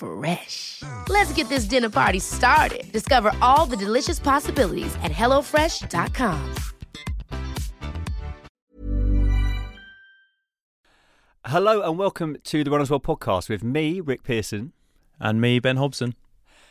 Fresh. Let's get this dinner party started. Discover all the delicious possibilities at hellofresh.com. Hello and welcome to the Runners World podcast with me, Rick Pearson. And me, Ben Hobson.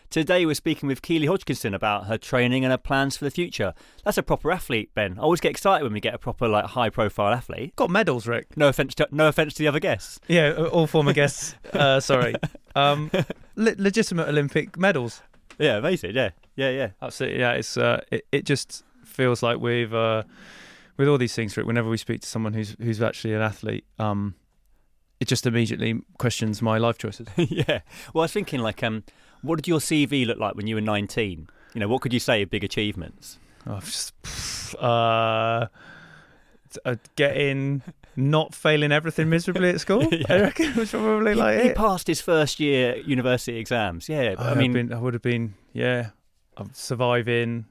Today we're speaking with Keely Hodgkinson about her training and her plans for the future. That's a proper athlete, Ben. I always get excited when we get a proper, like, high-profile athlete. Got medals, Rick. No offense, to, no offense to the other guests. Yeah, all former guests. Uh, sorry, um, le- legitimate Olympic medals. Yeah, amazing. Yeah, yeah, yeah. Absolutely. Yeah, it's uh, it, it just feels like we've uh, with all these things, Rick. Whenever we speak to someone who's who's actually an athlete, um, it just immediately questions my life choices. yeah. Well, I was thinking, like, um, what did your CV look like when you were 19? You know, what could you say of big achievements? Oh, just, uh, uh, getting not failing everything miserably at school. Yeah. I reckon it was probably He, like he it. passed his first year university exams. Yeah, I, I mean, been, I would have been, yeah, I'm surviving,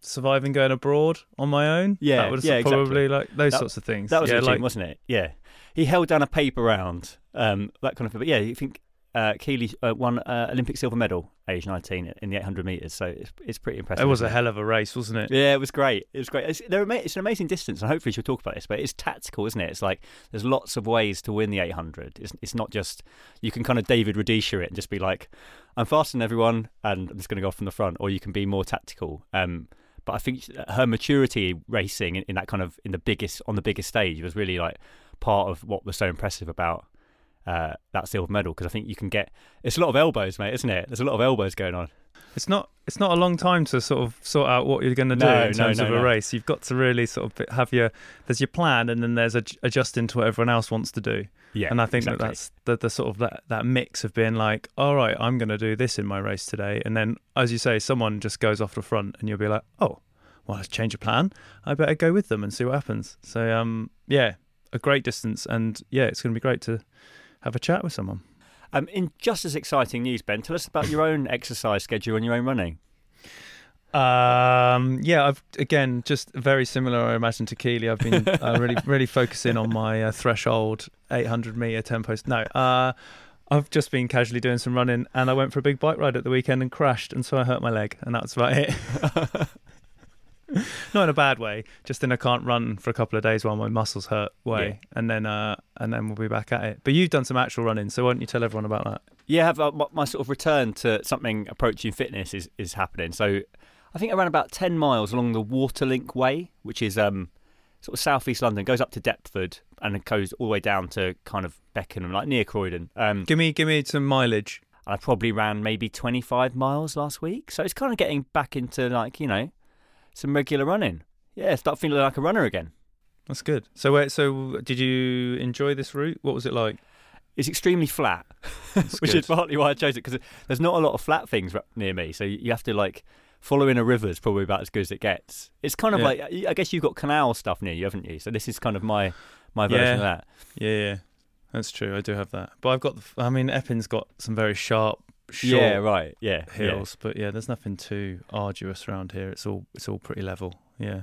surviving going abroad on my own. Yeah, that was yeah, exactly. probably like those That- sorts of things. that was yeah, a like, wasn't it? Yeah. He held down a paper round, um, that kind of thing. But yeah, you think uh, Keely uh, won uh, Olympic silver medal, age 19, in the 800 metres. So it's, it's pretty impressive. It was a hell of a race, wasn't it? Yeah, it was great. It was great. It's, ama- it's an amazing distance, and hopefully she'll talk about this. But it's tactical, isn't it? It's like there's lots of ways to win the 800. It's, it's not just you can kind of David Rudisha it and just be like, I'm faster than everyone, and I'm just going to go off from the front, or you can be more tactical. Um, but I think her maturity racing in, in that kind of in the biggest on the biggest stage was really like part of what was so impressive about uh, that silver medal because I think you can get it's a lot of elbows, mate, isn't it? There's a lot of elbows going on. It's not. It's not a long time to sort of sort out what you're going to do No, in terms no, of a race. You've got to really sort of have your. There's your plan, and then there's adj- adjusting to what everyone else wants to do. Yeah, and I think exactly. that that's the, the sort of that, that mix of being like, all right, I'm going to do this in my race today, and then as you say, someone just goes off the front, and you'll be like, oh, well, let's change a plan. I better go with them and see what happens. So, um, yeah, a great distance, and yeah, it's going to be great to have a chat with someone. Um, in just as exciting news, Ben, tell us about your own exercise schedule and your own running. Um, yeah, I've again just very similar, I imagine, to Keely. I've been uh, really, really focusing on my uh, threshold 800 meter tempo. No, uh, I've just been casually doing some running, and I went for a big bike ride at the weekend and crashed, and so I hurt my leg, and that's about it. Not in a bad way, just in I can't run for a couple of days while my muscles hurt way, Yeah. and then uh, and then we'll be back at it. But you've done some actual running, so why don't you tell everyone about that? Yeah, have, uh, my, my sort of return to something approaching fitness is, is happening. So I think I ran about 10 miles along the Waterlink Way, which is um, sort of southeast London, goes up to Deptford and it goes all the way down to kind of Beckenham, like near Croydon. Um, Give me, give me some mileage. I probably ran maybe 25 miles last week. So it's kind of getting back into like, you know, some regular running. Yeah, start feeling like a runner again. That's good. So, wait, so did you enjoy this route? What was it like? It's extremely flat, which is partly why I chose it because there's not a lot of flat things near me. So you you have to like following a river is probably about as good as it gets. It's kind of Yeah. like I guess you've got canal stuff near you, haven't you? So this is kind of my my version Yeah. of that. Yeah, yeah, that's true. I do have that, but I've got. The, I mean, Epping's got some very sharp, short Yeah, right. Yeah, yeah. hills, but yeah, there's nothing too arduous around here. It's all it's all pretty level. Yeah,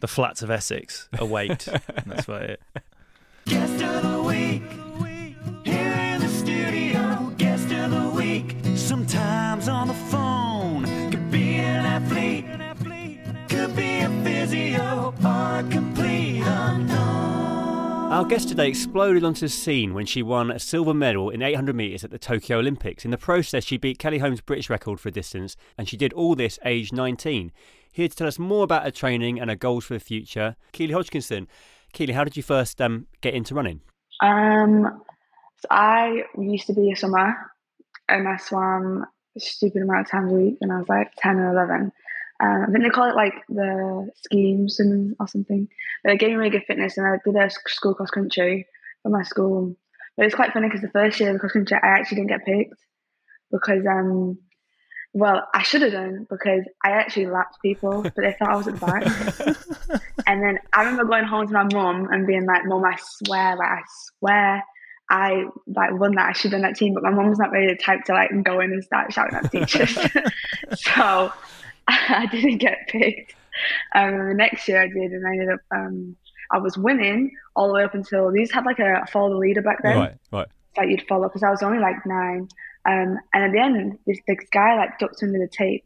the flats of Essex await. and that's about it. Guest of the week. Our guest today exploded onto the scene when she won a silver medal in 800 metres at the Tokyo Olympics. In the process, she beat Kelly Holmes' British record for distance, and she did all this aged 19. here to tell us more about her training and her goals for the future. Keely Hodgkinson. Keely, how did you first um, get into running? Um, so I used to be a swimmer, and I swam a stupid amount of times a week when I was like ten or eleven. Um, I think they call it like the scheme swimming or something. But it gave me really good fitness, and I did a school cross country for my school. But it's quite funny because the first year of cross country, I actually didn't get picked because, um, well, I should have done because I actually lapped people, but they thought I was at the back. and then I remember going home to my mum and being like, "Mum, I swear, like, I swear." I like won that. I should have done that team, but my mum was not really the type to like go in and start shouting at teachers. so I didn't get picked. Um, the next year I did, and I ended up um, I was winning all the way up until these had like a follow the leader back then. Right, right. That you'd follow because I was only like nine. Um, and at the end, this, this guy like ducked under the tape,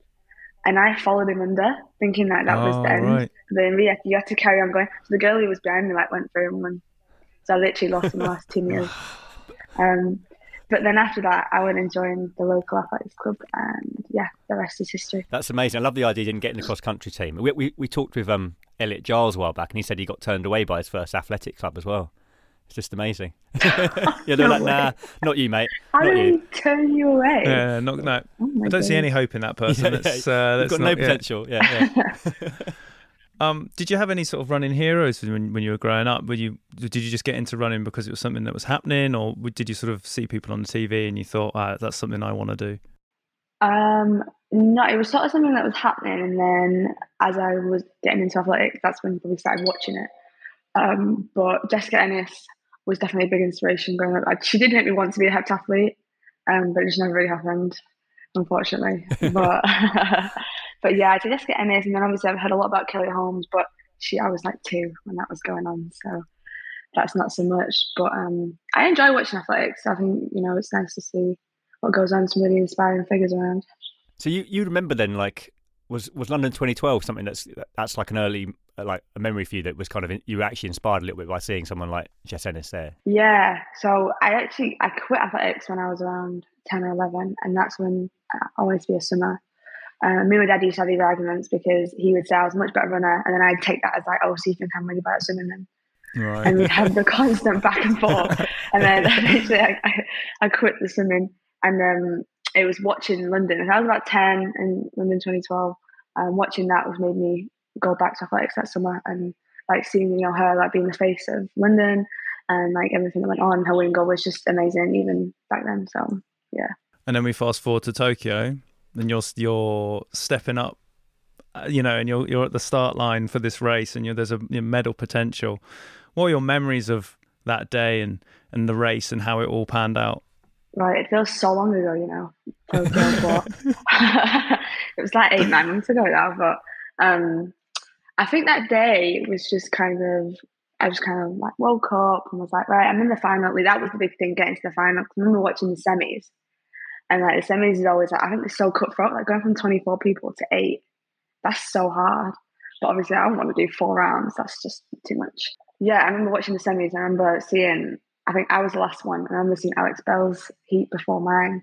and I followed him under, thinking that that was Oh, the end. right. But then you had, you had to carry on going. So the girl who was behind me like went through and won. So I literally lost in the last ten years. Um, but then after that, I went and joined the local athletics club, and yeah, the rest is history. That's amazing. I love the idea you didn't get in the cross country team. We, we, we talked with um, Elliot Giles a while back, and he said he got turned away by his first athletic club as well. It's just amazing. yeah, they're No like, way. nah, not you, mate. How not did you. he turn you away? Yeah, not, no, Oh I don't see any hope in that person. Yeah, That's, yeah. uh, that's got no not- yeah. potential. Yeah, yeah. Um, did you have any sort of running heroes when, when you were growing up? Were you did you just get into running because it was something that was happening, or did you sort of see people on the TV and you thought, ah, that's something I want to do? Um, no, it was sort of something that was happening, and then as I was getting into athletics, that's when we started watching it. Um, but Jessica Ennis was definitely a big inspiration growing up. Like, She did make me want to be a heptathlete, um, but it just never really happened, unfortunately. but but yeah, I did Jessica Ennis, and then obviously I've heard a lot about Kelly Holmes, but she I was like two when that was going on, so that's not so much. But um, I enjoy watching athletics. I think you know it's nice to see what goes on. Some really inspiring figures around. So you, you remember then, like, was was London 2012 something that's that's like an early uh, like a memory for you that was kind of you were actually inspired a little bit by seeing someone like Jess Ennis there. Yeah, so I actually I quit athletics when I was around ten or eleven, and that's when I always be a swimmer. Um, me and my dad used to have these arguments because he would say I was a much better runner, and then I'd take that as like, oh, so you think I'm really bad at swimming then? Right. and we'd have the constant back and forth. and then eventually I, I, I quit the swimming and um, it was watching London. And I was about 10 in London 2012. Um, watching that was made me go back to athletics that summer and like seeing, you know, her like being the face of London and like everything that went on. Her winning goal was just amazing even back then. So yeah. And then we fast forward to Tokyo, and you're you're stepping up, uh, you know, and you're you're at the start line for this race, and there's a you medal potential. What are your memories of that day and and the race and how it all panned out? Right, it feels so long ago, you know. It was like eight, nine months ago now. But um, I think that day was just kind of, I just kind of like woke up and was like, right, I'm in the final. That was the big thing, getting to the final. I remember watching the semis, and like the semis is always like, I think it's so cutthroat. Like going from 24 people to eight, that's so hard. But obviously, I don't want to do four rounds. That's just too much. Yeah, I remember watching the semis. I remember seeing. I think I was the last one. and I remember seeing Alex Bell's heat before mine,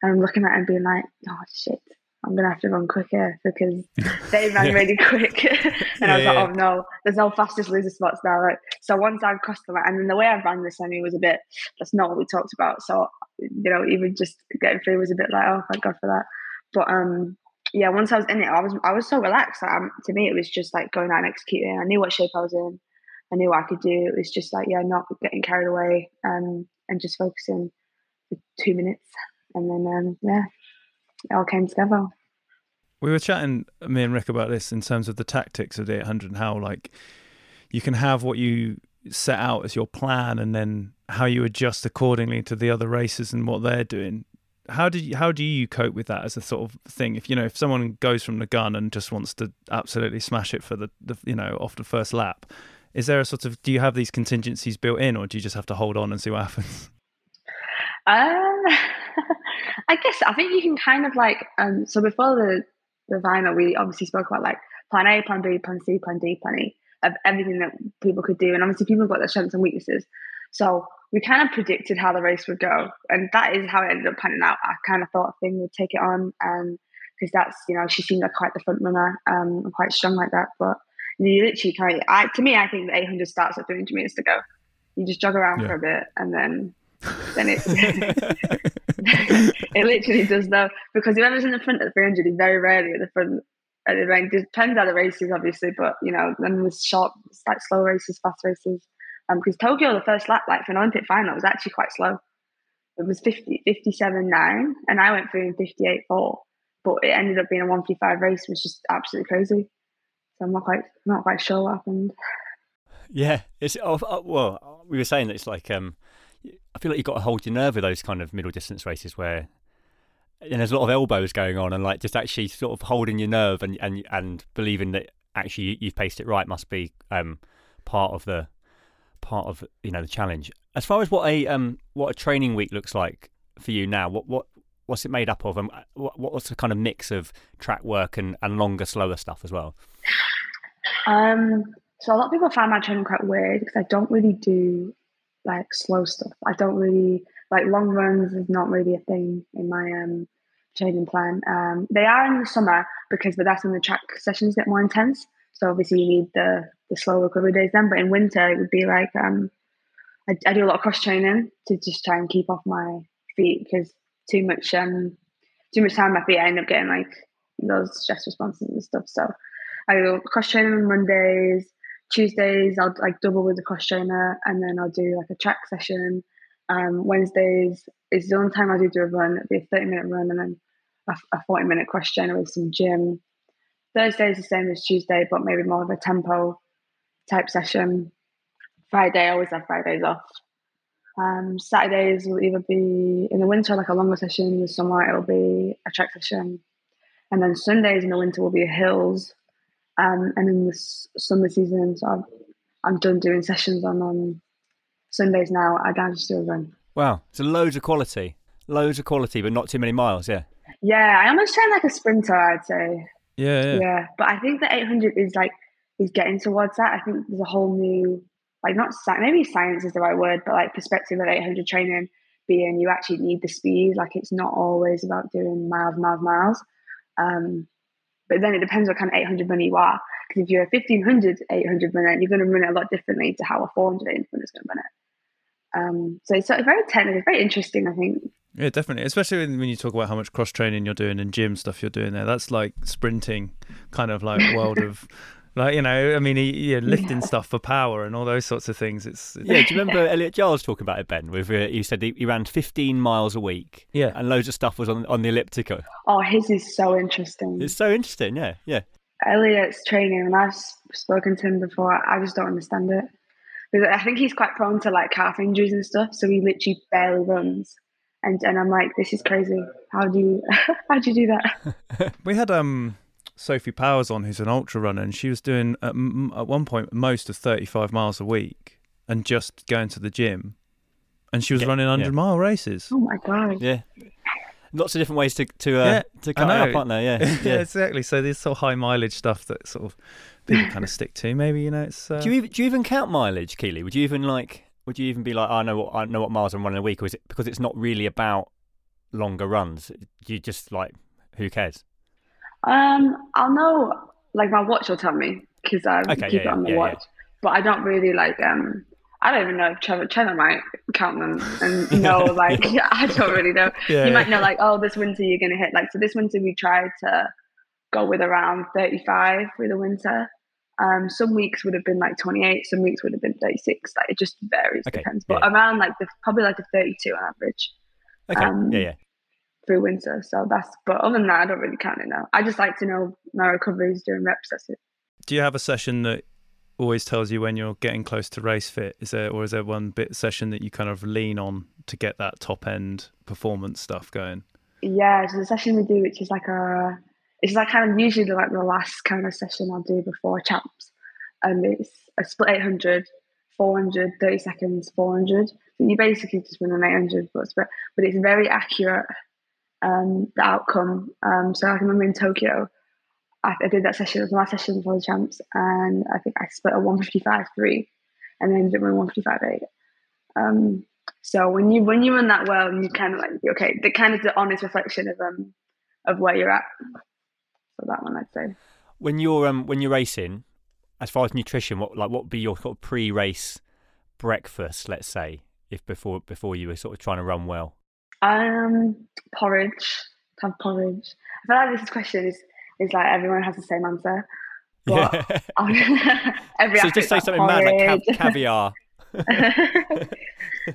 and I'm looking at and being like, "Oh shit, I'm gonna have to run quicker because they ran really quick." and I was like, yeah. "Oh no, there's no fastest loser spots now." Like, so once I crossed the line, and then the way I ran the semi was a bit. That's not what we talked about. So you know, even just getting through was a bit like, "Oh, thank God for that." But um, yeah, once I was in it, I was I was so relaxed. Like, um, to me, it was just like going out and executing. I knew what shape I was in. I knew what I could do. It was just like yeah, not getting carried away um, and just focusing for two minutes, and then um, yeah, it all came together. We were chatting, me and Rick, about this in terms of the tactics of the 800 and how like you can have what you set out as your plan, and then how you adjust accordingly to the other races and what they're doing. How do you how do you cope with that as a sort of thing? If you know if someone goes from the gun and just wants to absolutely smash it for the, the you know off the first lap, is there a sort of do you have these contingencies built in, or do you just have to hold on and see what happens? Um, I guess I think you can kind of like um. So before the the final, we obviously spoke about like plan A, plan B, plan C, plan D, plan E of everything that people could do, and obviously people have got their strengths and weaknesses. So we kind of predicted how the race would go, and that is how it ended up panning out. I kind of thought Athing would take it on, and because that's you know she seemed like quite the front runner um and quite strong like that. But you literally kind of, I to me I think the 800 starts at 300 meters to go. You just jog around Yeah. for a bit and then then it it literally does though because whoever's in the front at 300 is very rarely at the front at the. It depends how the race is obviously, but you know then there's short like slow races, fast races. Um, because Tokyo, the first lap, like for an Olympic final, was actually quite slow. It was 50, 57 9, and I went through in 58 4. But it ended up being a 155 race, which is absolutely crazy. So I'm not quite not quite sure what happened. Yeah, it's oh, oh, well. We were saying that it's like um, I feel like you've got to hold your nerve with those kind of middle distance races where and there's a lot of elbows going on and like just actually sort of holding your nerve and and and believing that actually you- you've paced it right must be um part of the part of you know the challenge. As far as what a um what a training week looks like for you now, what what what's it made up of, and what what's the kind of mix of track work and and longer slower stuff as well? Um, so a lot of people find my training quite weird because I don't really do like slow stuff. I don't really like long runs is not really a thing in my um training plan. Um, they are in the summer because but that's when the track sessions get more intense. So obviously you need the the slow recovery days then. But in winter it would be like um, I, I do a lot of cross training to just try and keep off my feet because too much um too much time my feet I end up getting like those stress responses and stuff. So I go cross training on Mondays. Tuesdays I'll like double with the cross trainer, and then I'll do like a track session. Um, Wednesdays is the only time I do do a run. It'll be a thirty minute run, and then a, a forty minute cross trainer with some gym. Thursday is the same as Tuesday, but maybe more of a tempo type session. Friday I always have Fridays off. Um, Saturdays will either be in the winter like a longer session. In the summer it'll be a track session, and then Sundays in the winter will be hills. Um, and in the s- summer season, so I'm, I'm done doing sessions on on Sundays now. I now just do a run. Wow, so loads of quality, loads of quality, but not too many miles. Yeah. Yeah, I almost train like a sprinter. I'd say. Yeah, yeah. Yeah, but I think the 800 is like is getting towards that. I think there's a whole new like not sci- maybe science is the right word, but like perspective of 800 training being you actually need the speed. Like it's not always about doing miles, miles, miles. Um, but then it depends what kind of 800 runner you are. Because if you're a 1500 800 runner, you're going to run it a lot differently to how a 400 800 runner is going to run it. Um, so it's sort of very technical, very interesting. I think. Yeah, definitely. Especially when, when you talk about how much cross training you're doing and gym stuff you're doing there. That's like sprinting, kind of like world of, like you know. I mean, he you lifting stuff for power and all those sorts of things. It's Yeah, do you remember Elliot Giles talking about it, Ben? With uh, he said he, he ran 15 miles a week. Yeah. and loads of stuff was on on the elliptical. Oh, his is so interesting. It's so interesting. Yeah, yeah. Elliot's training, and I've spoken to him before, I just don't understand it. Because I think he's quite prone to like calf injuries and stuff, so he literally barely runs. And and I'm like, this is crazy. How do you how do you do that? We had um Sophie Powers on, who's an ultra runner, and she was doing at, m- at one point most of 35 miles a week and just going to the gym, and she was Yeah, running yeah. 100 mile races. Oh my god! Yeah. Lots of different ways to to uh, Yeah, to I cut it up, aren't there? Yeah, yeah, yeah. exactly. So this sort of high mileage stuff that sort of people kind of stick to. Maybe you know it's. Uh, do you even, do you even count mileage, Keely? Would you even like? Would you even be like, "Oh, I know what I know what miles I'm running a week, or is it because it's not really about longer runs? You just like, who cares? Um, I'll know. Like my watch will tell me because I Okay, keep yeah, it on the yeah, yeah. watch. But I don't really like. Um, I don't even know if Trevor Trevor might count them and know. Like I don't really know. Yeah, you might know like, oh, this winter you're gonna hit like so. This winter we tried to go with around 35 for the winter. Um, some weeks would have been like 28, some weeks would have been 36. Like it just varies, Okay, depends. But yeah. around like the probably like a 32 on average Okay, Um, yeah, yeah. Through winter. So that's. But other than that, I don't really count it now. I just like to know my recoveries during reps. That's it. Do you have a session that always tells you when you're getting close to race fit? Is there, or is there one bit session that you kind of lean on to get that top end performance stuff going? Yeah, so the session we do, which is like a, it's like kind of usually the, like the last kind of session I'll do before champs, and it's a split 800, 400, 30 seconds, 400. So you basically just run an 800, but but it's very accurate. Um, the outcome. Um, so I remember in Tokyo, I, I did that session. It was my session before the champs, and I think I split a 155 three, and then ended up running 155 eight. Um, so when you when you run that well, you kind of like okay, the kind of the honest reflection of um of where you're at. So that one I'd say. When you're um when you're racing, as far as nutrition, what like what would be your sort of pre-race breakfast? Let's say if before before you were sort of trying to run well. Um, porridge. Have porridge. I feel like this question is is like everyone has the same answer. But Yeah. every so just say athlete's something mad like cav- porridge. caviar.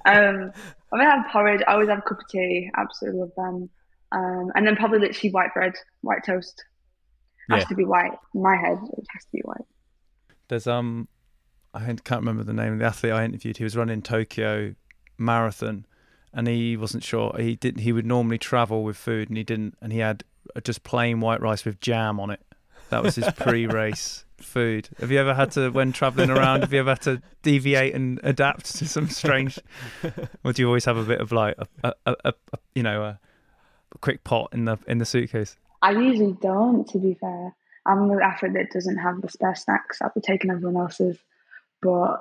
um, I'm gonna have porridge. I always have a cup of tea. Absolutely love them. Um, and then probably literally white bread, white toast. Has Yeah. to be white. In my head, it has to be white. There's um, I can't remember the name of the athlete I interviewed. He was running Tokyo Marathon, and he wasn't sure. He didn't. He would normally travel with food, and he didn't. And he had just plain white rice with jam on it. That was his pre-race food. Have you ever had to, when traveling around, have you ever had to deviate and adapt to some strange? Or do you always have a bit of like a, a, a, a a- you know a, a quick pot in the in the suitcase? I usually don't, to be fair. I'm the athlete that doesn't have the spare snacks. I'll be taking everyone else's. But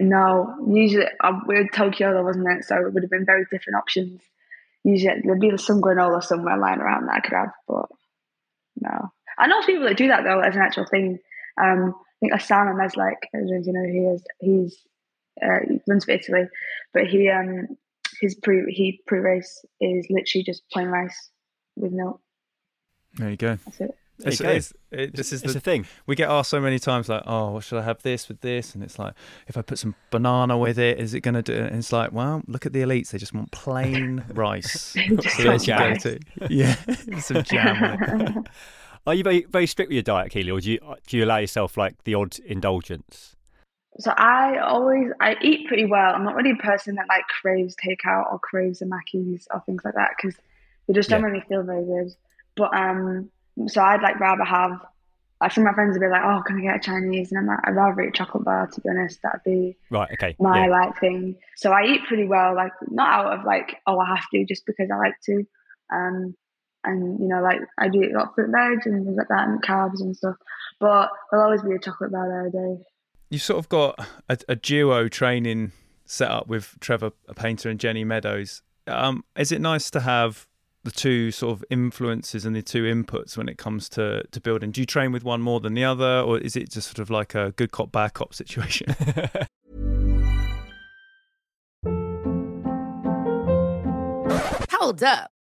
no, usually uh, we're in Tokyo, though, wasn't it? So it would have been very different options. Usually there'd be some granola somewhere lying around that I could have, but no. I know people that do that though as an actual thing. Um, I think Ossama Meslek, I don't know if you know he is. He's uh, he runs for Italy, but he um his pre he pre race is literally just plain rice with milk. There you go. That's it. There It's, it's, it, this is it's the a thing. we get asked so many times like, oh, what should I have this with this? And it's like, if I put some banana with it, is it going to do it? And it's like, well, look at the elites; they just want plain rice. So that's some your go-to. Yeah, some jam. Are you very very strict with your diet, Keely, or do you do you allow yourself like the odd indulgence? So I always I eat pretty well. I'm not really a person that like craves takeout or craves a Mackey's or things like that because they just don't Yeah. make me feel very good. But um, so I'd like rather have. Like some of my friends would be like, "Oh, can I get a Chinese?" And I'm like, "I'd rather eat a chocolate bar." To be honest, that'd be Right. Okay. my yeah. like thing. So I eat pretty well, like not out of like, oh, I have to, just because I like to. Um, and you know, like I do eat a lot of fruit veg and things like that, and carbs and stuff. But there'll always be a chocolate bar there a day. You've sort of got a, a duo training set up with Trevor a Painter and Jenny Meadows. Um, is it nice to have the two sort of influences and the two inputs when it comes to, to building? Do you train with one more than the other, or is it just sort of like a good cop, bad cop situation? Hold up.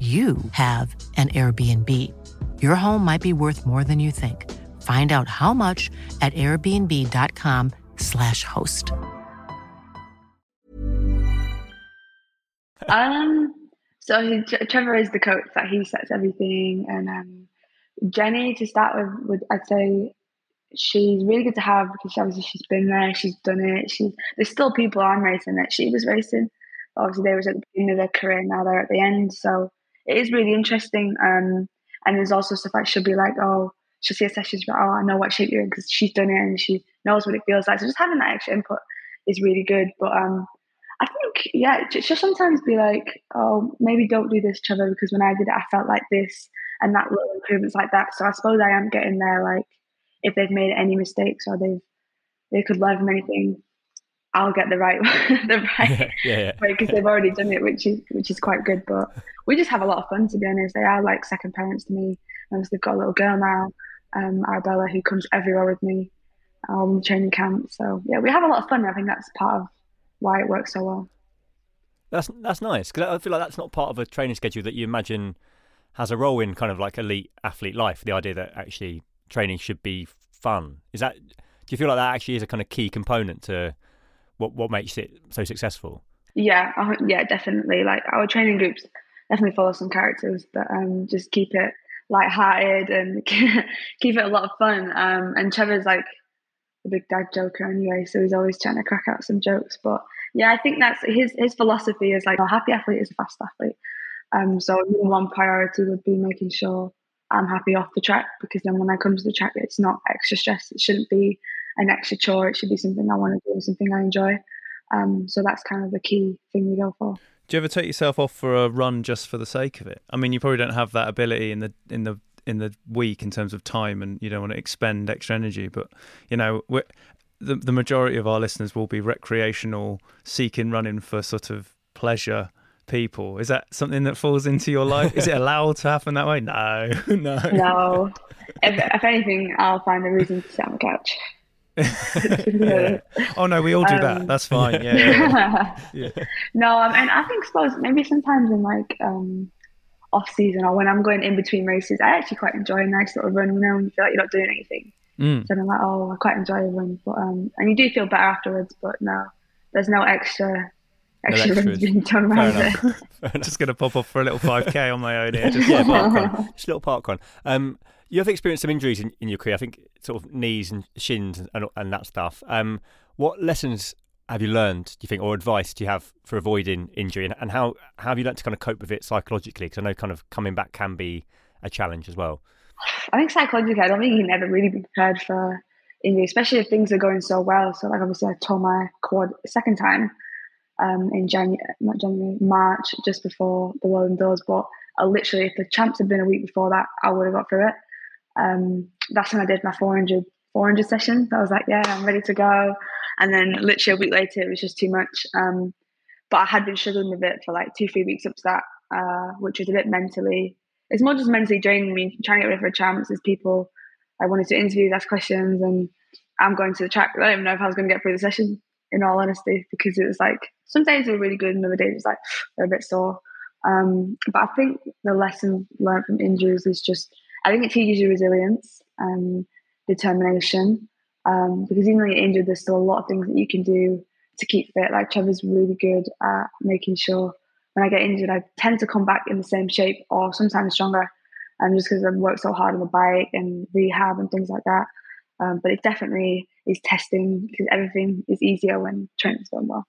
you have an Airbnb. Your home might be worth more than you think. Find out how much at airbnb.com/slash host. Um, so he, Trevor is the coach that he sets everything, and um, Jenny to start with, would I'd say she's really good to have because obviously she's been there, she's done it. She's there's still people I'm racing that she was racing. Obviously, they was at the beginning of their career, now they're at the end. So it is really interesting. Um, and there's also stuff like she'll be like, oh, she'll see a session, she'll be like, oh, I know what shape you're in because she's done it and she knows what it feels like. So just having that extra input is really good. But um, I think, yeah, she'll sometimes be like, oh, maybe don't do this, Trevor, because when I did it, I felt like this. and that little improvements like that. So I suppose I am getting there. Like if they've made any mistakes or they've they could learn from anything, I'll get the right the right yeah, yeah. way because they've already done it, which is which is quite good. But we just have a lot of fun to be honest. They are like second parents to me. And they've got a little girl now, um, Arabella, who comes everywhere with me um, training camp. So yeah, we have a lot of fun. I think that's part of why it works so well. That's that's nice because I feel like that's not part of a training schedule that you imagine has a role in kind of like elite athlete life. The idea that actually training should be fun is that. Do you feel like that actually is a kind of key component to what what makes it so successful? Yeah, yeah, definitely. Like our training groups definitely follow some characters that um, just keep it light-hearted and keep it a lot of fun. Um, and Trevor's like a big dad joker anyway, so he's always trying to crack out some jokes. But yeah, I think that's his his philosophy is like a happy athlete is a fast athlete. Um, so one priority would be making sure I'm happy off the track because then when I come to the track, it's not extra stress. It shouldn't be an extra chore. It should be something I want to do, something I enjoy. Um, so that's kind of the key thing we go for. Do you ever take yourself off for a run just for the sake of it? I mean, you probably don't have that ability in the in the in the week in terms of time, and you don't want to expend extra energy. But you know, the the majority of our listeners will be recreational, seeking running for sort of pleasure people. Is that something that falls into your life? Is it allowed to happen that way? No, no, no. If, if anything, I'll find a reason to sit on the couch. Yeah. Oh no, we all do um, that. That's fine. Yeah. yeah. yeah. No, um, and I think suppose maybe sometimes in like um, off season or when I'm going in between races, I actually quite enjoy a nice little run. You know, you feel like you're not doing anything. Mm. So I'm like, oh, I quite enjoy a run, but um, and you do feel better afterwards. But no, there's no extra extra no runs being done around. I'm just gonna pop off for a little 5k on my own here. Just yeah, park run. Just a little park run. Um, you have experienced some injuries in, in your career. I think sort of knees and shins and, and that stuff. Um, what lessons have you learned, do you think, or advice do you have for avoiding injury, and, and how, how have you learned to kind of cope with it psychologically? Because I know kind of coming back can be a challenge as well. I think psychologically, I don't think you can ever really be prepared for injury, especially if things are going so well. So, like obviously, I tore my quad a second time um, in January, not January, March, just before the World Indoors. But I literally, if the champs had been a week before that, I would have got through it. Um, that's when I did my 400, 400 session. I was like, yeah, I'm ready to go. And then literally a week later, it was just too much. Um, but I had been struggling with it for like two, three weeks up to that, uh, which was a bit mentally. It's more just mentally draining me. Trying to get ready for a chance. as people I wanted to interview, ask questions, and I'm going to the track. I don't even know if I was going to get through the session, in all honesty, because it was like some days were really good, and other days it was like they're a bit sore. Um, but I think the lesson learned from injuries is just I think it teaches you resilience and determination. Um, because even though you're injured, there's still a lot of things that you can do to keep fit. Like Trevor's really good at making sure when I get injured, I tend to come back in the same shape or sometimes stronger. Um, just because I've worked so hard on the bike and rehab and things like that. Um, but it definitely is testing because everything is easier when training's going well.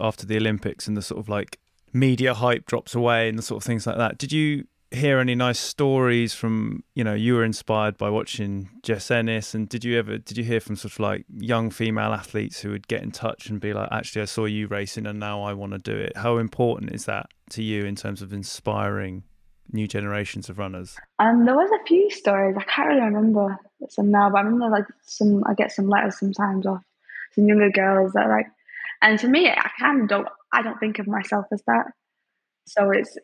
After the Olympics and the sort of like media hype drops away and the sort of things like that, did you hear any nice stories from you know you were inspired by watching Jess Ennis and did you ever did you hear from sort of like young female athletes who would get in touch and be like actually I saw you racing and now I want to do it. How important is that to you in terms of inspiring new generations of runners? Um there was a few stories I can't really remember some now but I remember like some I get some letters sometimes off some younger girls that like and to me I kind of don't I don't think of myself as that. So it's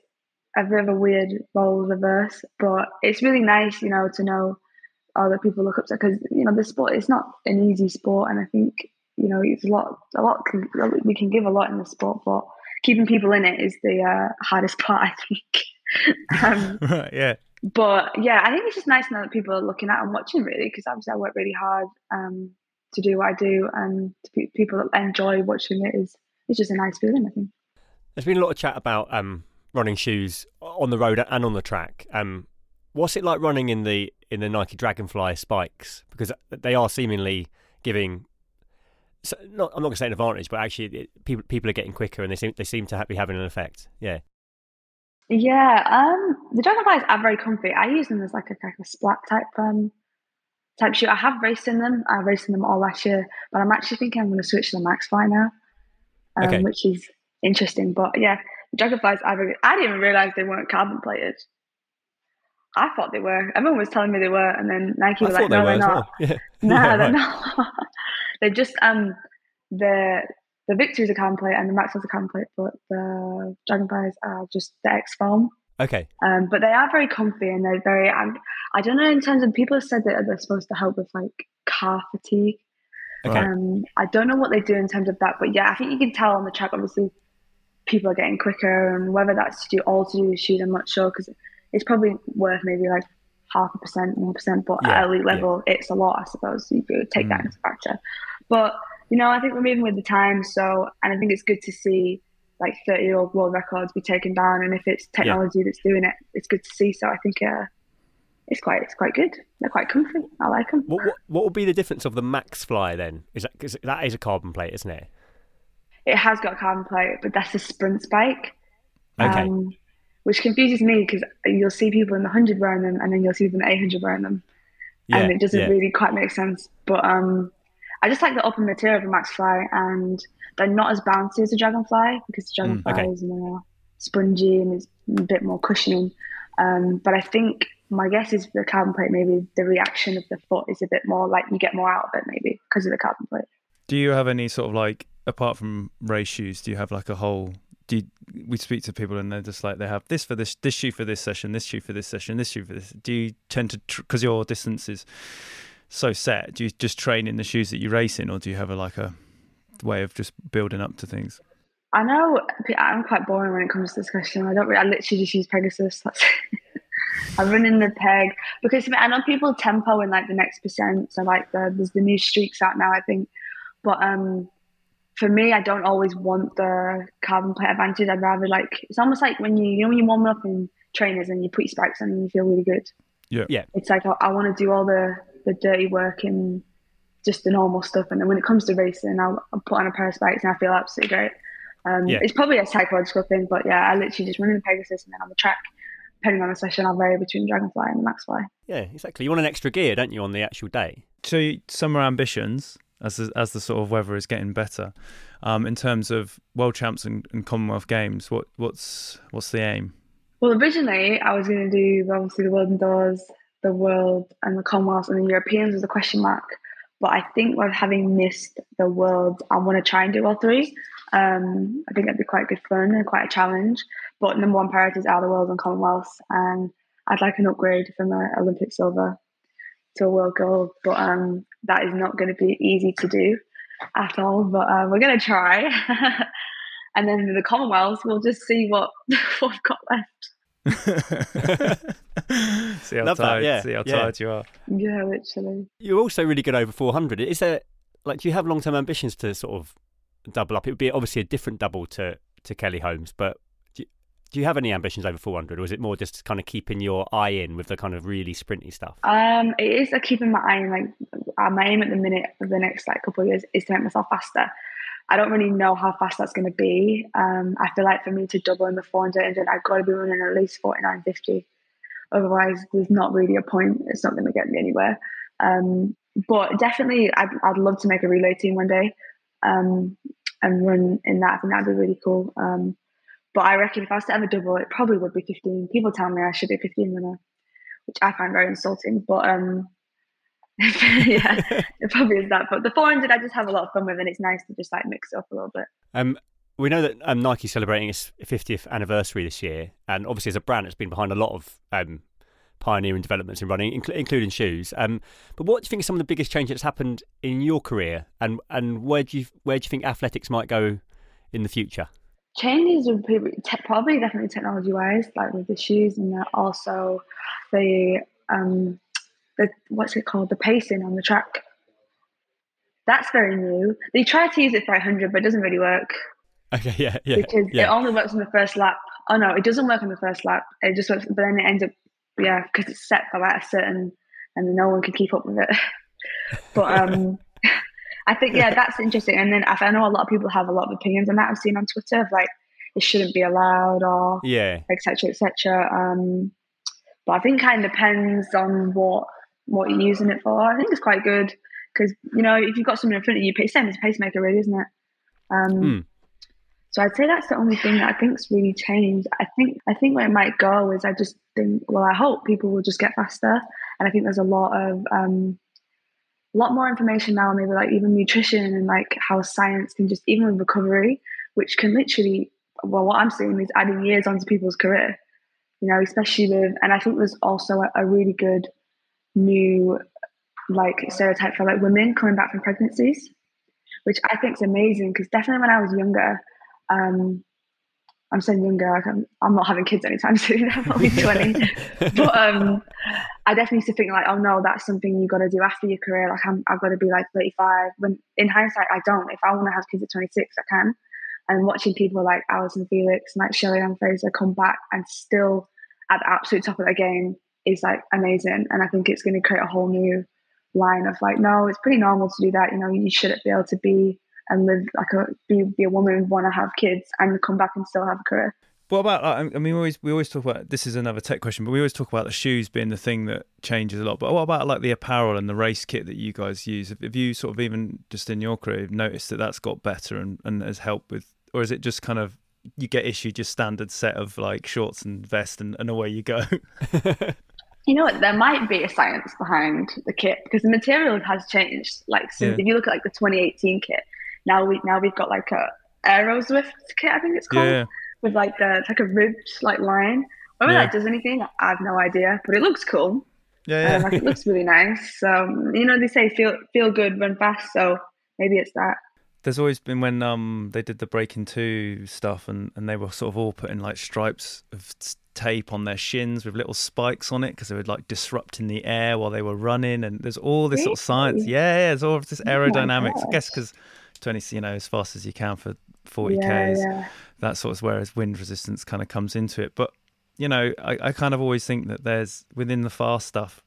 a bit of a weird role reverse, but it's really nice, you know, to know other people look up to because you know the sport it's not an easy sport, and I think you know it's a lot, a lot we can give a lot in the sport, but keeping people in it is the uh, hardest part, I think. um, right. Yeah. But yeah, I think it's just nice to know that people are looking at and watching really because obviously I work really hard um, to do what I do, and people that enjoy watching it is it's just a nice feeling. I think. There's been a lot of chat about um, running shoes on the road and on the track. Um, what's it like running in the in the Nike Dragonfly spikes? Because they are seemingly giving. So not, I'm not going to say an advantage, but actually, it, people people are getting quicker, and they seem they seem to be having an effect. Yeah. Yeah, um, the Dragonflies are very comfy. I use them as like a kind of splat type um type shoe. I have raced in them. I raced in them all last year, but I'm actually thinking I'm going to switch to the Maxfly now, um, okay. which is interesting. But yeah, Dragonflies, I, I didn't even realize they weren't carbon plated. I thought they were. Everyone was telling me they were, and then Nike I were like, they "No, they're not." well. Yeah. No, Yeah, they're right. not. they just um the the Victory's a carbon plate and the Maxwell's a carbon plate, but the Dragonflies are just the X foam. Okay. Um, but they are very comfy and they're very. I, I don't know in terms of people have said that they're supposed to help with like car fatigue. Okay. Um, I don't know what they do in terms of that, but yeah, I think you can tell on the track. Obviously, people are getting quicker, and whether that's to do all to do with shoes, I'm not sure because it's probably worth maybe like half a percent, one percent. But Yeah, at elite yeah. level, it's a lot, I suppose. You could take that Mm. into factor. But you know, I think we're moving with the times. So, and I think it's good to see like 30 year old world records be taken down, and if it's technology that's doing it, it's good to see. So I think uh, it's quite it's quite good. They're quite comfy. I like them. What, what what would be the difference of the Max Fly then? Is that cause that is a carbon plate, isn't it? It has got a carbon plate, but that's a sprint spike. Okay. Um, which confuses me because you'll see people in the 100 wearing them and then you'll see them in the 800 wearing them. and it doesn't yeah. really quite make sense. But um, I just like the upper material of the Max Fly and they're not as bouncy as the Dragonfly because the Mm, Dragonfly okay. is more spongy and is a bit more cushioning. Um, but I think my guess is the carbon plate, maybe the reaction of the foot is a bit more like you get more out of it maybe because of the carbon plate. Do you have any sort of like apart from race shoes? Do you have like a whole? Do you, we speak to people and they're just like they have this for this this shoe for this session, this shoe for this session, this shoe for this. Do you tend to because your distance is so set? Do you just train in the shoes that you race in, or do you have a like a way of just building up to things? I know I'm quite boring when it comes to this question. I don't really, I literally just use Pegasus. That's I run in the peg because I know people tempo in like the next percent. So like the, there's the new streaks out now, I think. But um, for me, I don't always want the carbon plate advantage. I'd rather like it's almost like when you you know when you warm up in trainers and you put your spikes on and you feel really good. Yeah. Yeah. It's like I, I want to do all the the dirty work and just the normal stuff, and then when it comes to racing, I'll, I'll put on a pair of spikes and I feel absolutely great. Um, Yeah. It's probably a psychological thing, but yeah, I literally just run in the Pegasus and then on the track, depending on the session, I'll vary between Dragonfly and Maxfly. Yeah, exactly. You want an extra gear, don't you, on the actual day? So you- summer ambitions as the, as the sort of weather is getting better, um, in terms of world champs and, and Commonwealth Games. What what's what's the aim? Well, originally I was going to do obviously the World Indoors, the World, and the Commonwealth, and the Europeans was a question mark. But I think with having missed the World, I want to try and do all three. Um, I think that'd be quite good fun and quite a challenge. But number one priorities are the World and Commonwealth, and I'd like an upgrade from an Olympic silver to a World gold. But um, that is not going to be easy to do at all. But uh, we're going to try. and then the Commonwealth, we'll just see what, what we've got left. see how Love that, tired, yeah, see how yeah. tired you are. Yeah, literally. You're also really good over 400. Is there, like, do you have long term ambitions to sort of double up? It would be obviously a different double to, to Kelly Holmes, but do you, have any ambitions over 400, or is it more just kind of keeping your eye in with the kind of really sprinty stuff? Um, it is a keeping my eye on like uh, my aim at the minute for the next like couple of years is to make myself faster. I don't really know how fast that's going to be. Um, I feel like for me to double in the 400, I've got to be running at least 49.50. Otherwise, there's not really a point. It's not going to get me anywhere. Um, but definitely, I'd, I'd love to make a relay team one day um, and run in that. I think that'd be really cool. Um, but I reckon if I was to ever double, it probably would be 15. People tell me I should be 15 runner, which I find very insulting. But um, yeah, it probably is that. But the 400, I just have a lot of fun with, and it's nice to just like mix it up a little bit. Um, we know that um, Nike's celebrating its 50th anniversary this year, and obviously as a brand, it's been behind a lot of um, pioneering developments in running, incl- including shoes. Um, but what do you think are some of the biggest changes that's happened in your career, and and where do you where do you think athletics might go in the future? Changes would be probably definitely technology wise, like with the shoes and the, also the um the what's it called the pacing on the track. That's very new. They try to use it for 100, but it doesn't really work Okay, yeah, yeah, because it only works on the first lap. Oh no, it doesn't work on the first lap. It just works, but then it ends up yeah because it's set for like a certain, and no one can keep up with it. but um. I think yeah, that's interesting. And then I know a lot of people have a lot of opinions on that. I've seen on Twitter of like it shouldn't be allowed or yeah. etc. etc. Um, but I think it kind of depends on what what you're using it for. I think it's quite good because you know if you've got something in front of you, it's same as a pacemaker, really, isn't it? Um, Mm. So I'd say that's the only thing that I think's really changed. I think I think where it might go is I just think well I hope people will just get faster, and I think there's a lot of um, lot more information now, maybe like even nutrition and like how science can just even with recovery, which can literally well what I'm seeing is adding years onto people's career, you know, especially with and I think there's also a, a really good new like stereotype for like women coming back from pregnancies, which I think is amazing because definitely when I was younger, um, I'm saying younger, like I'm, I'm not having kids anytime soon. I'm only 20, but um, I definitely used to think like, oh no, that's something you got to do after your career. Like I'm, I've got to be like 35. When in hindsight, I don't. If I want to have kids at 26, I can. And watching people like Allyson Felix and like Shelly Ann Fraser come back and still at the absolute top of their game is like amazing. And I think it's going to create a whole new line of like, no, it's pretty normal to do that. You know, you shouldn't be able to be and live like a be, be a woman, who want to have kids, and come back and still have a career. What about? I mean, we always we always talk about this is another tech question, but we always talk about the shoes being the thing that changes a lot. But what about like the apparel and the race kit that you guys use? Have you sort of even just in your career noticed that that's got better and, and has helped with, or is it just kind of you get issued your standard set of like shorts and vest and, and away you go? you know what? There might be a science behind the kit because the material has changed. Like since Yeah. if you look at like the 2018 kit, now we now we've got like a Aeroswift kit, I think it's called, Yeah. with like the it's like a ribbed like line. Whether Yeah. that does anything, I have no idea, but it looks cool. Yeah, Um, like it looks really nice. So you know they say feel feel good, run fast. So maybe it's that. There's always been when um they did the Breaking Two stuff and, and they were sort of all putting like stripes of tape on their shins with little spikes on it because they would like disrupting the air while they were running and there's all this sort of science. Yeah, yeah, there's all of this Oh aerodynamics. I guess because 20, you know, as fast as you can for 40 Yeah, k's. yeah. That sort of whereas wind resistance kind of comes into it. But you know, I, I kind of always think that there's within the fast stuff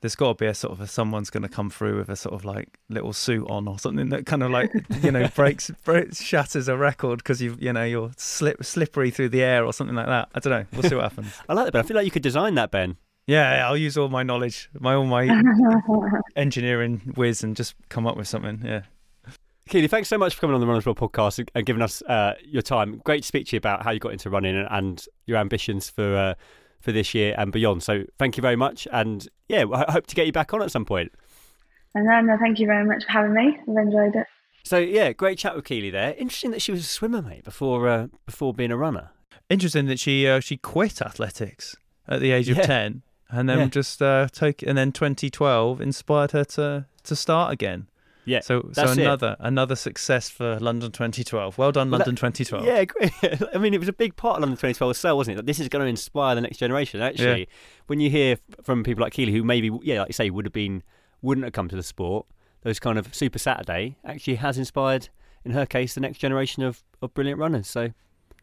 there's got to be a sort of a, someone's going to come through with a sort of like little suit on or something that kind of like you know breaks, breaks shatters a record because you you know you're slip slippery through the air or something like that. I don't know. We'll see what happens. I like that, but I feel like you could design that, Ben. Yeah, yeah, I'll use all my knowledge, my all my engineering whiz, and just come up with something. Yeah. Keely, thanks so much for coming on the Runners World podcast and, and giving us uh, your time. Great to speak to you about how you got into running and, and your ambitions for uh, for this year and beyond. So thank you very much, and yeah, I hope to get you back on at some point. And then no, thank you very much for having me. I've enjoyed it. So yeah, great chat with Keely there. Interesting that she was a swimmer, mate, before uh, before being a runner. Interesting that she uh, she quit athletics at the age of Yeah. ten, and then Yeah. just uh, take and then 2012 inspired her to to start again. Yeah, So so that's it. another another success for London 2012. Well done, Well, that- London 2012. Yeah, great. I mean, it was a big part of London 2012 as well, wasn't it? That this is going to inspire the next generation. Actually, Yeah. when you hear from people like Keely, who maybe, yeah, like you say, would have been, wouldn't have come to the sport, those kind of Super Saturday actually has inspired, in her case, the next generation of, of brilliant runners. So,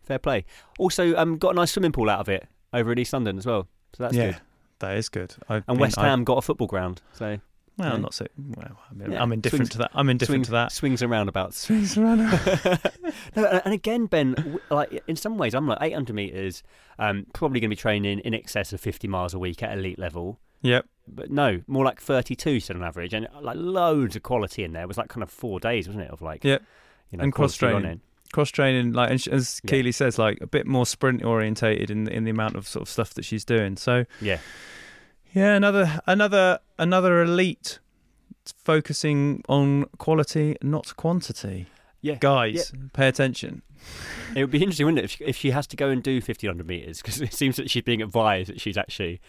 fair play. Also, um, got a nice swimming pool out of it over in East London as well. So that's yeah, good. that is good. I've And been- West Ham got a football ground. So, well, yeah. not so. Well, I mean, Yeah, I'm indifferent swings- to that. I'm indifferent swings, to that. Swings and roundabouts. Swings around. no, and- and again, Ben, like in some ways, I'm like 800 meters, um, probably going to be training in excess of 50 miles a week at elite level. yep. But no, more like 32 still on average, and like loads of quality in there. It was like kind of four days, wasn't it? Of like, Yep. you know, and cross training. Cross training, like and as Yeah. Says, like a bit more sprint orientated in in the amount of sort of stuff that she's doing. So Yeah, yeah, another another another elite focusing on quality, not quantity. yeah. Guys, pay attention. It would be interesting, wouldn't it, if she, if she has to go and do 1500 meters? Because it seems that she's being advised that she's actually,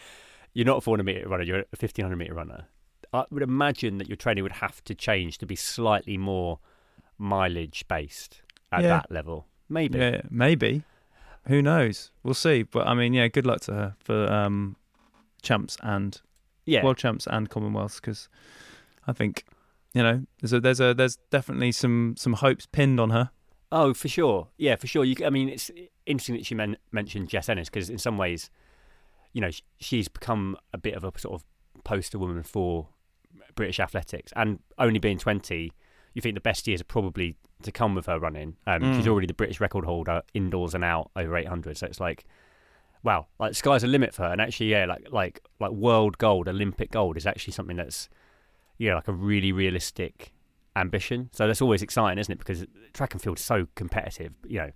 you're not a 400 meter runner, you're a 1500 meter runner. I would imagine that your training would have to change to be slightly more mileage based at Yeah. that level. Maybe. Yeah, maybe. Who knows? We'll see. But I mean, yeah, good luck to her for um, champs and Yeah. world champs and Commonwealths because I think you know there's a there's a there's definitely some some hopes pinned on her. Oh, for sure. Yeah, for sure. You, I mean, it's interesting that she men- mentioned Jess Ennis because in some ways, you know, sh- she's become a bit of a sort of poster woman for British athletics. And only being 20, you think the best years are probably to come with her running. Um, She's Mm. already the British record holder indoors and out over 800. So it's like, wow, like sky's the limit for her. And actually, yeah, like like like world gold, Olympic gold is actually something that's, yeah, like a really realistic ambition. So that's always exciting, isn't it? Because track and field is so competitive. You know,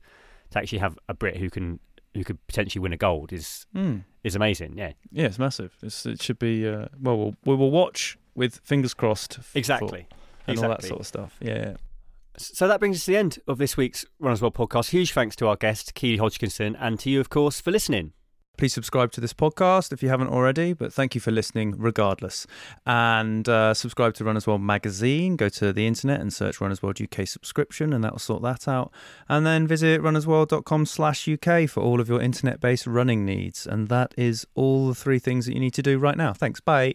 to actually have a Brit who can who could potentially win a gold is Mm. is amazing. Yeah, Yeah, it's massive. It's, it should be. Uh, well, well, we will watch with fingers crossed. f- for- exactly. and all that sort of stuff. Yeah. So that brings us to the end of this week's Runners World podcast. Huge thanks to our guest, Keely Hodgkinson, and to you, of course, for listening. Please subscribe to this podcast if you haven't already, but thank you for listening regardless. And uh, subscribe to Runners World magazine. Go to the internet and search Runners World UK subscription, and that will sort that out. And then visit runnersworld.com slash UK for all of your internet based running needs. And that is all the three things that you need to do right now. Thanks. Bye.